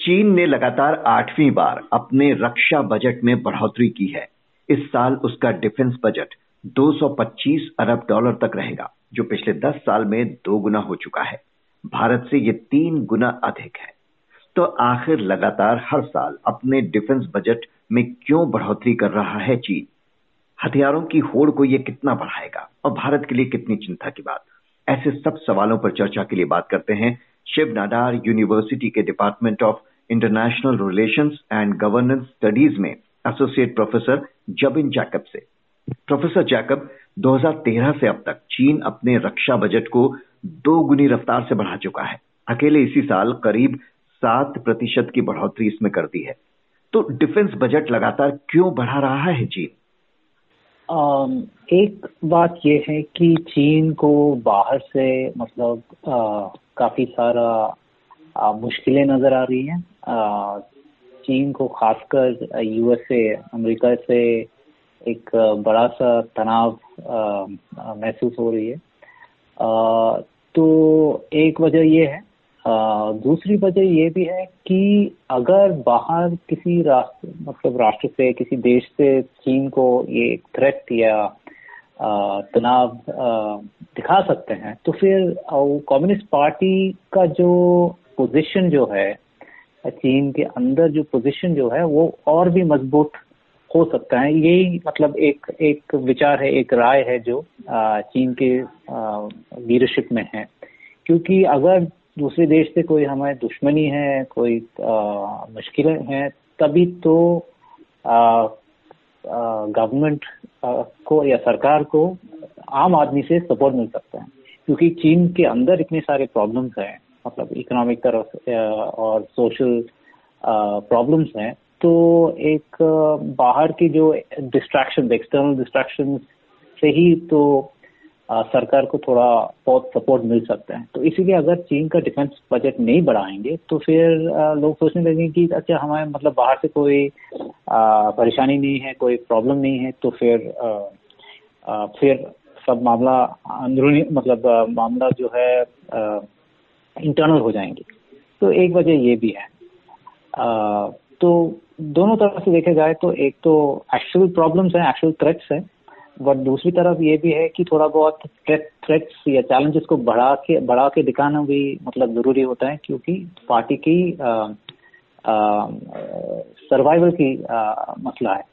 चीन ने लगातार आठवीं बार अपने रक्षा बजट में बढ़ोतरी की है। इस साल उसका डिफेंस बजट 225 अरब डॉलर तक रहेगा, जो पिछले 10 साल में दो गुना हो चुका है। भारत से ये तीन गुना अधिक है। तो आखिर लगातार हर साल अपने डिफेंस बजट में क्यों बढ़ोतरी कर रहा है चीन? हथियारों की होड़ को यह कितना बढ़ाएगा और भारत के लिए कितनी चिंता की बात? ऐसे सब सवालों पर चर्चा के लिए बात करते हैं शिव नाडार यूनिवर्सिटी के department of international relations and governance studies में एसोसिएट प्रोफेसर जबिन जैकब से। प्रोफेसर जैकब 2013 से अब तक चीन अपने रक्षा बजट को दो गुनी रफ्तार से बढ़ा चुका है। अकेले इसी साल करीब सात प्रतिशत की बढ़ोतरी इसमें कर दी है। तो डिफेंस बजट लगातार क्यों बढ़ा रहा है चीन? एक बात यह है कि चीन को बाहर से मतलब आ, काफ़ी सारा मुश्किलें नज़र आ रही हैं। चीन को खासकर यूएसए, अमेरिका से एक बड़ा सा तनाव महसूस हो रही है। तो एक वजह ये है। दूसरी वजह ये भी है कि अगर बाहर किसी राष्ट्र मतलब राष्ट्र से, किसी देश से चीन को ये थ्रेट या तनाव दिखा सकते हैं तो फिर कम्युनिस्ट पार्टी का जो पोजीशन जो है, चीन के अंदर जो पोजीशन जो है, वो और भी मज़बूत हो सकता है। यही मतलब एक एक विचार है, एक राय है जो चीन के लीडरशिप में है। क्योंकि अगर दूसरे देश से कोई हमारे दुश्मनी है, कोई मुश्किलें हैं, तभी तो गवर्नमेंट को या सरकार को आम आदमी से सपोर्ट मिल सकता है। क्योंकि चीन के अंदर इतने सारे प्रॉब्लम्स हैं। मतलब इकोनॉमिक तरफ़ और सोशल प्रॉब्लम्स हैं तो एक बाहर की जो डिस्ट्रैक्शन एक्सटर्नल डिस्ट्रैक्शन से ही तो सरकार को थोड़ा बहुत सपोर्ट मिल सकता है। तो इसीलिए अगर चीन का डिफेंस बजट नहीं बढ़ाएँगे तो फिर लोग सोचने लगेंगे कि अच्छा हमारे मतलब बाहर से कोई परेशानी नहीं है, कोई प्रॉब्लम नहीं है। तो फिर फिर सब मामला अंदरूनी मतलब मामला जो है इंटरनल हो जाएँगे। तो एक वजह ये भी है। आ, तो दोनों तरफ़ से देखा जाए तो एक तो एक्चुअल प्रॉब्लम्स हैं एक्चुअल थ्रेट्स हैं बट दूसरी तरफ़ ये भी है कि थोड़ा बहुत थ्रेट्स या चैलेंजेस को बढ़ा के बढ़ा के दिखाना भी मतलब ज़रूरी होता है क्योंकि पार्टी की सर्वाइवल की आ, मसला है।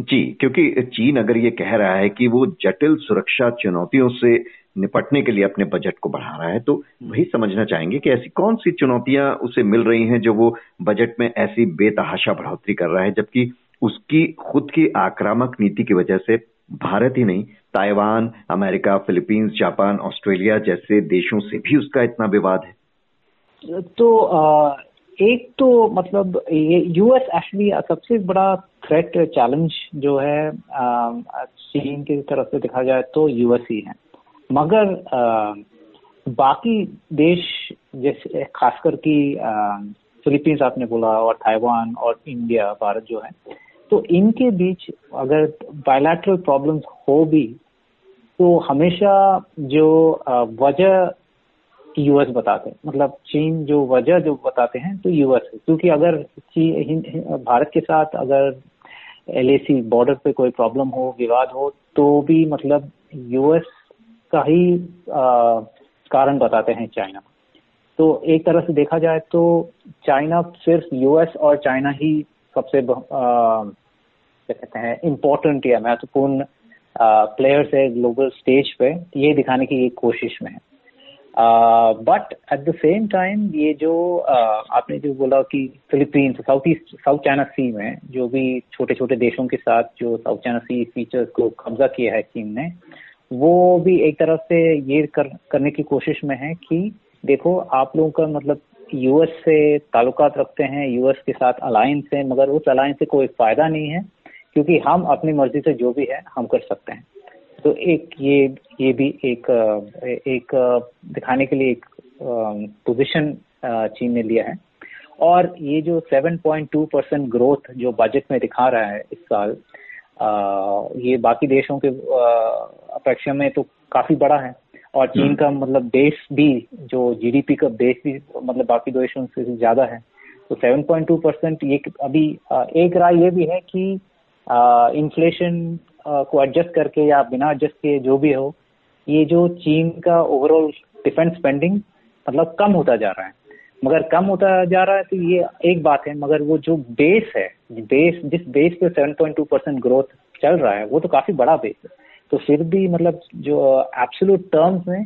जी क्योंकि चीन अगर ये कह रहा है कि वो जटिल सुरक्षा चुनौतियों से निपटने के लिए अपने बजट को बढ़ा रहा है तो वही समझना चाहेंगे कि ऐसी कौन सी चुनौतियाँ उसे मिल रही हैं जो वो बजट में ऐसी बेतहाशा बढ़ोतरी कर रहा है जबकि उसकी खुद की आक्रामक नीति की वजह से भारत ही नहीं Taiwan America Philippines Japan Australia जैसे देशों से भी उसका इतना विवाद है। तो आ, एक तो मतलब यूएस एक्चुअली सबसे बड़ा थ्रेट चैलेंज जो है चीन की तरफ़ से देखा जाए तो यूएस ही है। मगर बाकी देश जैसे, खासकर की फिलीपींस आपने बोला और ताइवान और इंडिया, भारत जो है तो इनके बीच अगर बायलैटरल प्रॉब्लम्स हो भी तो हमेशा जो वजह यूएस बताते हैं। मतलब चीन जो वजह जो बताते हैं तो यूएस है। क्योंकि अगर भारत के साथ अगर एल बॉर्डर पे कोई प्रॉब्लम हो, विवाद हो तो भी मतलब यूएस का ही आ, कारण बताते हैं चाइना। तो एक तरह से देखा जाए तो चाइना सिर्फ़ यूएस और चाइना ही सबसे क्या कहते हैं इम्पोर्टेंट या महत्वपूर्ण प्लेयर्स है ग्लोबल स्टेज पे ये दिखाने की एक कोशिश में है। But at the same time ये जो uh, आपने जो बोला कि Philippines south east south China sea में जो भी छोटे छोटे देशों के साथ जो साउथ चाइना सी फीचर्स को कब्जा किया है चीन ने वो भी एक तरफ़ से ये कर, करने की कोशिश में है कि देखो आप लोगों का मतलब यूएस से ताल्लुकात रखते हैं यूएस के साथ अलायंस है मगर उस अलायंस से कोई फ़ायदा नहीं है क्योंकि हम अपनी मर्ज़ी से जो भी है हम कर सकते हैं। तो एक ये ये भी एक एक दिखाने के लिए एक पोजीशन चीन ने लिया है। और ये जो 7.2 परसेंट ग्रोथ जो बजट में दिखा रहा है इस साल ये बाकी देशों के अपेक्षा में तो काफ़ी बड़ा है। और चीन हम्म। का मतलब बेस भी जो जीडीपी का बेस भी मतलब बाकी देशों से ज़्यादा है। तो 7.2 परसेंट ये अभी एक राय ये भी है कि इन्फ्लेशन को एडजस्ट करके या बिना एडजस्ट किए जो भी हो ये जो चीन का ओवरऑल डिफेंस स्पेंडिंग मतलब कम होता जा रहा है। मगर कम होता जा रहा है तो ये एक बात है मगर वो जो बेस है बेस जिस बेस पे 7.2 परसेंट ग्रोथ चल रहा है वो तो काफ़ी बड़ा बेस है। तो फिर भी मतलब जो एब्सोल्यूट टर्म्स में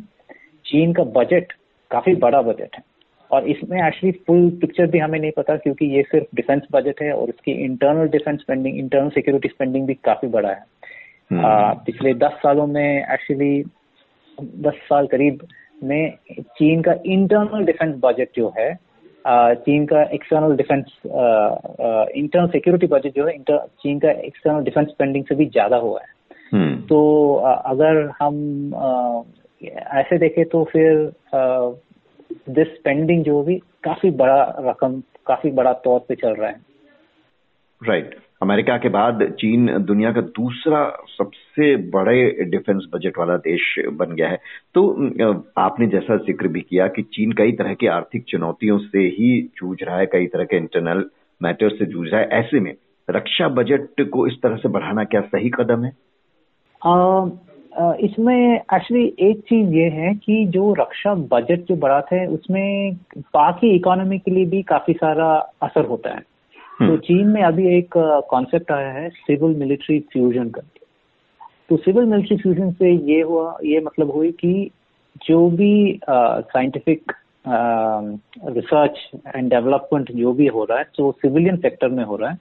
चीन का बजट काफ़ी बड़ा बजट है। और इसमें एक्चुअली फुल पिक्चर भी हमें नहीं पता क्योंकि ये सिर्फ़ डिफेंस बजट है और इसकी internal defence spending internal security spending भी काफ़ी बड़ा है। हम्म। आ, पिछले दस सालों में एक्चुअली दस साल करीब में चीन का इंटरनल डिफेंस बजट जो है चीन का external defence internal security budget जो है चीन का एक्सटर्नल डिफेंस स्पेंडिंग से भी ज़्यादा हुआ है हम्म। तो अगर हम ऐसे देखें तो फिर दिस स्पेंडिंग जो भी काफ़ी बड़ा रकम काफ़ी बड़ा तौर पे चल रहा है राइट right. अमेरिका के बाद चीन दुनिया का दूसरा सबसे बड़े डिफेंस बजट वाला देश बन गया है। तो आपने जैसा ज़िक्र भी किया कि चीन कई तरह की आर्थिक चुनौतियों से ही जूझ रहा है कई तरह के इंटरनल मैटर्स से जूझ रहा है। ऐसे में रक्षा बजट को इस तरह से बढ़ाना क्या सही कदम है? आ, इसमें एक्चुअली एक चीज़ ये है कि जो रक्षा बजट जो बढ़ाते हैं उसमें बाकी इकोनॉमी के लिए भी काफ़ी सारा असर होता है। तो हम्म। चीन में अभी एक कॉन्सेप्ट आया है सिविल मिलिट्री फ्यूजन का तो सिविल मिलिट्री फ्यूजन से ये हुआ, ये मतलब हुई कि जो भी साइंटिफिक रिसर्च एंड डेवलपमेंट जो भी हो रहा है तो सिविलियन सेक्टर में हो रहा है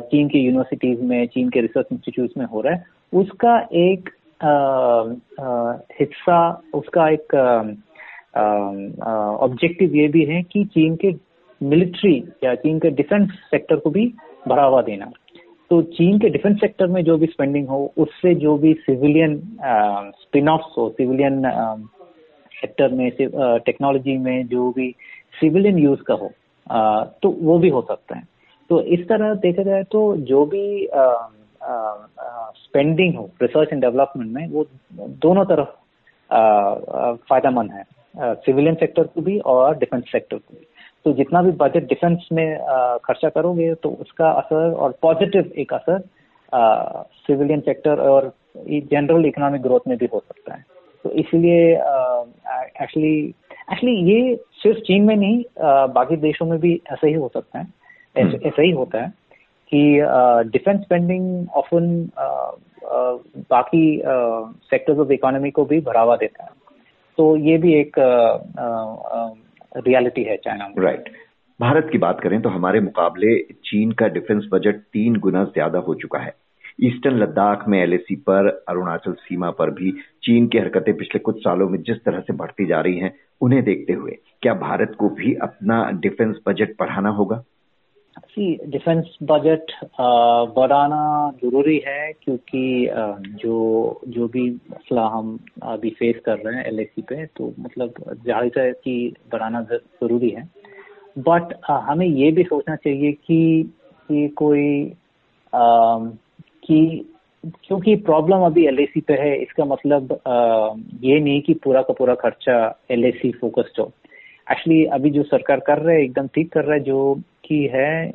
चीन की यूनिवर्सिटीज में, चीन के रिसर्च इंस्टीट्यूट में हो रहा है, उसका एक हिस्सा, उसका एक ऑब्जेक्टिव ये भी है कि चीन के मिलिट्री या चीन के डिफेंस सेक्टर को भी बढ़ावा देना। तो चीन के डिफेंस सेक्टर में जो भी स्पेंडिंग हो उससे जो भी सिविलियन स्पिन ऑफ़ हो सिविलियन सेक्टर में टेक्नोलॉजी में जो भी सिविलियन यूज़ का हो आ, तो वो भी हो सकता है। तो इस तरह देखा जाए तो जो भी स्पेंडिंग हो रिसर्च एंड डेवलपमेंट में वो दोनों तरफ़ फ़ायदा मंद है। सिविलियन सेक्टर को भी और डिफेंस सेक्टर को भी। तो जितना भी बजट डिफेंस में खर्चा करोगे तो उसका असर और पॉजिटिव एक असर सिविलियन सेक्टर और जनरल इकोनॉमिक ग्रोथ में भी हो सकता है। तो इसलिए एक्चुअली एक्चुअली ये सिर्फ़ चीन में नहीं आ, बाकी देशों में भी ऐसा ही हो सकता है। हम्म। ऐसा ही होता है कि डिफेंस स्पेंडिंग ऑफन बाकी सेक्टर्स ऑफ़ इकोनॉमी को भी बढ़ावा देता है। तो ये भी एक रियलिटी है चाइना में। राइट. भारत की बात करें तो हमारे मुकाबले चीन का डिफेंस बजट तीन गुना ज़्यादा हो चुका है। ईस्टर्न लद्दाख में एलएसी पर, अरुणाचल सीमा पर भी चीन की हरकतें पिछले कुछ सालों में जिस तरह से बढ़ती जा रही हैं, उन्हें देखते हुए क्या भारत को भी अपना डिफेंस बजट बढ़ाना होगा? डिफेंस बजट बढ़ाना ज़रूरी है क्योंकि जो जो भी मसला हम अभी फेस कर रहे हैं एल पे तो मतलब ज़ाहिर है कि बढ़ाना ज़रूरी है। बट हमें ये भी सोचना चाहिए कि कि कोई आ, कि क्योंकि प्रॉब्लम अभी एल पे है इसका मतलब आ, ये नहीं कि पूरा का पूरा खर्चा एल फोकस्ड हो। एक्चुअली अभी जो सरकार कर रहे है, एकदम ठीक कर रहा है, जो की है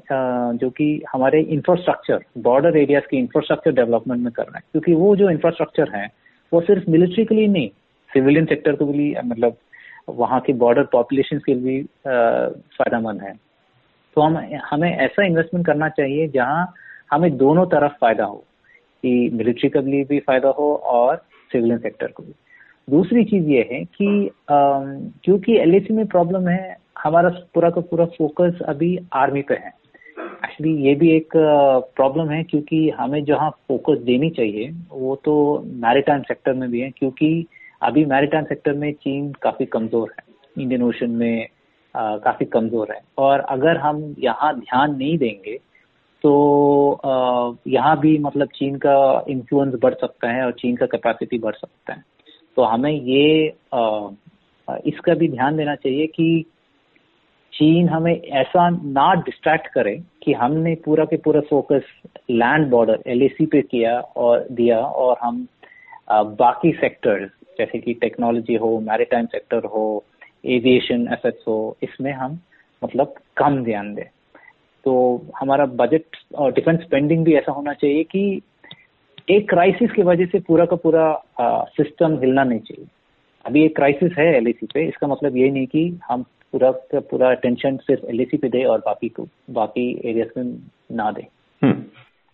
जो कि हमारे इंफ्रास्ट्रक्चर बॉर्डर एरियाज़ की इंफ्रास्ट्रक्चर डेवलपमेंट में कर हैं। क्योंकि वो जो इंफ्रास्ट्रक्चर है, वो सिर्फ़ मिलिट्री के लिए नहीं सिविलियन सेक्टर को भी मतलब वहाँ के बॉर्डर पॉपुलेशन के लिए फ़ायदेमंद है। तो हम, हमें ऐसा इन्वेस्टमेंट करना चाहिए जहाँ हमें दोनों तरफ़ फ़ायदा हो, कि मिलिट्री के लिए भी फ़ायदा हो और सिविलियन सेक्टर को भी। दूसरी चीज़ ये है कि क्योंकि एलएसी में प्रॉब्लम है, हमारा पूरा का पूरा फोकस अभी आर्मी पे है। एक्चुअली ये भी एक प्रॉब्लम है क्योंकि हमें जहाँ फोकस देनी चाहिए, वो तो मैरिटाइम सेक्टर में भी है, क्योंकि अभी मैरिटाइम सेक्टर में चीन काफ़ी कमज़ोर है। इंडियन ओशन में काफ़ी कमज़ोर है। और अगर हम यहाँ ध्यान नहीं देंगे तो यहाँ भी मतलब चीन का इन्फ्लुएंस बढ़ सकता है और चीन का कैपेसिटी बढ़ सकता है। तो हमें ये आ, इसका भी ध्यान देना चाहिए कि चीन हमें ऐसा ना डिस्ट्रैक्ट करे कि हमने पूरा के पूरा फोकस लैंड बॉर्डर एल पे किया और दिया और हम बाकी सेक्टर्स जैसे कि टेक्नोलॉजी हो मैरिटाइम सेक्टर हो एविएशन एसेट्स हो इसमें हम मतलब कम ध्यान दें। तो हमारा बजट और डिफेंस स्पेंडिंग भी ऐसा होना चाहिए कि एक क्राइसिस की वजह से पूरा का पूरा सिस्टम हिलना नहीं चाहिए। अभी एक क्राइसिस है एल पे इसका मतलब ये नहीं कि हम पूरा का पूरा अटेंशन सिर्फ़ एल पे दे और बाकी को बाकी एरियाज़ में ना दे। हम्म,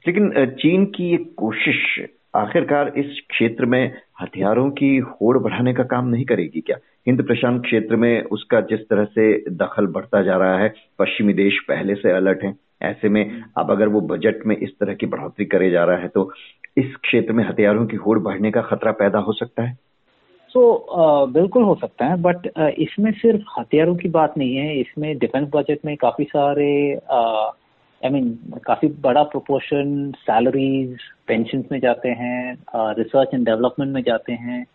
लेकिन चीन की ये कोशिश आखिरकार इस क्षेत्र में हथियारों की होड़ बढ़ाने का काम नहीं करेगी क्या? हिंद प्रशांत क्षेत्र में उसका जिस तरह से दखल बढ़ता जा रहा है पश्चिमी देश पहले से अलर्ट हैं। ऐसे में अब अगर वो बजट में इस तरह की बढ़ोतरी करे जा रहा है तो इस क्षेत्र में हथियारों की होड़ बढ़ने का खतरा पैदा हो सकता है? तो so, uh, बिल्कुल हो सकता है बट uh, इसमें सिर्फ़ हथियारों की बात नहीं है। इसमें डिफेंस बजट में काफ़ी सारे आई मीन I mean, काफ़ी बड़ा प्रोपोर्शन सैलरीज पेंशन में जाते हैं रिसर्च एंड डेवलपमेंट में जाते हैं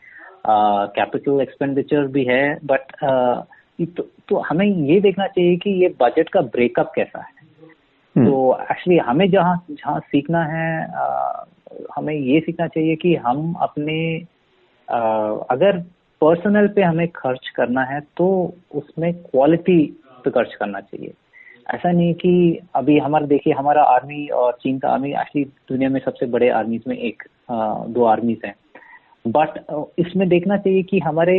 कैपिटल एक्सपेंडिचर भी है बट uh, तो, तो हमें ये देखना चाहिए कि ये बजट का ब्रेकअप कैसा है। हम्म। तो एक्चुअली हमें जहाँ जहाँ सीखना है हमें ये सीखना चाहिए कि हम अपने अगर पर्सनल पे हमें खर्च करना है तो उसमें क्वालिटी पे खर्च करना चाहिए। ऐसा नहीं कि अभी हमारा, देखिए, हमारा आर्मी और चीन का आर्मी एक्चुअली दुनिया में सबसे बड़े आर्मीज में एक दो आर्मीज हैं। बट इसमें देखना चाहिए कि हमारे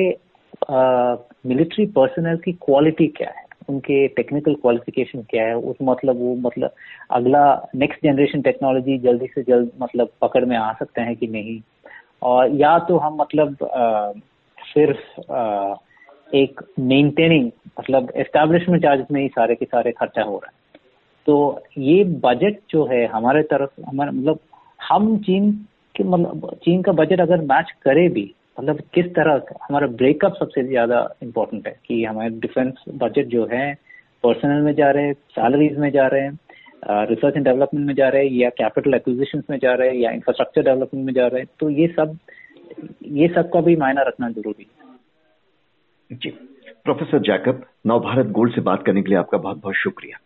मिलिट्री पर्सनल की क्वालिटी क्या है। उनके टेक्निकल क्वालिफिकेशन क्या है उस मतलब वो मतलब अगला नेक्स्ट जनरेशन टेक्नोलॉजी जल्दी से जल्द मतलब पकड़ में आ सकते हैं कि नहीं। और या तो हम मतलब आ, सिर्फ़ आ, एक मेंटेनिंग मतलब एस्टेब्लिशमेंट चार्जेस में ही सारे के सारे खर्चा हो रहा है। तो ये बजट जो है हमारे तरफ़ हमारे मतलब हम चीन के मतलब चीन का बजट अगर मैच करे भी मतलब किस तरह हमारा ब्रेकअप सबसे ज़्यादा इम्पोर्टेंट है कि हमारे डिफेंस बजट जो है पर्सनल में जा रहे हैं सैलरीज में जा रहे हैं रिसर्च एंड डेवलपमेंट में जा रहे हैं, या कैपिटल एक्विजिशन में जा रहे हैं, या इंफ्रास्ट्रक्चर डेवलपमेंट में जा रहे हैं तो ये सब ये सब का भी मायना रखना ज़रूरी है। जी। प्रोफेसर जैकब नव भारत गोल्ड से बात करने के लिए आपका बहुत बहुत शुक्रिया।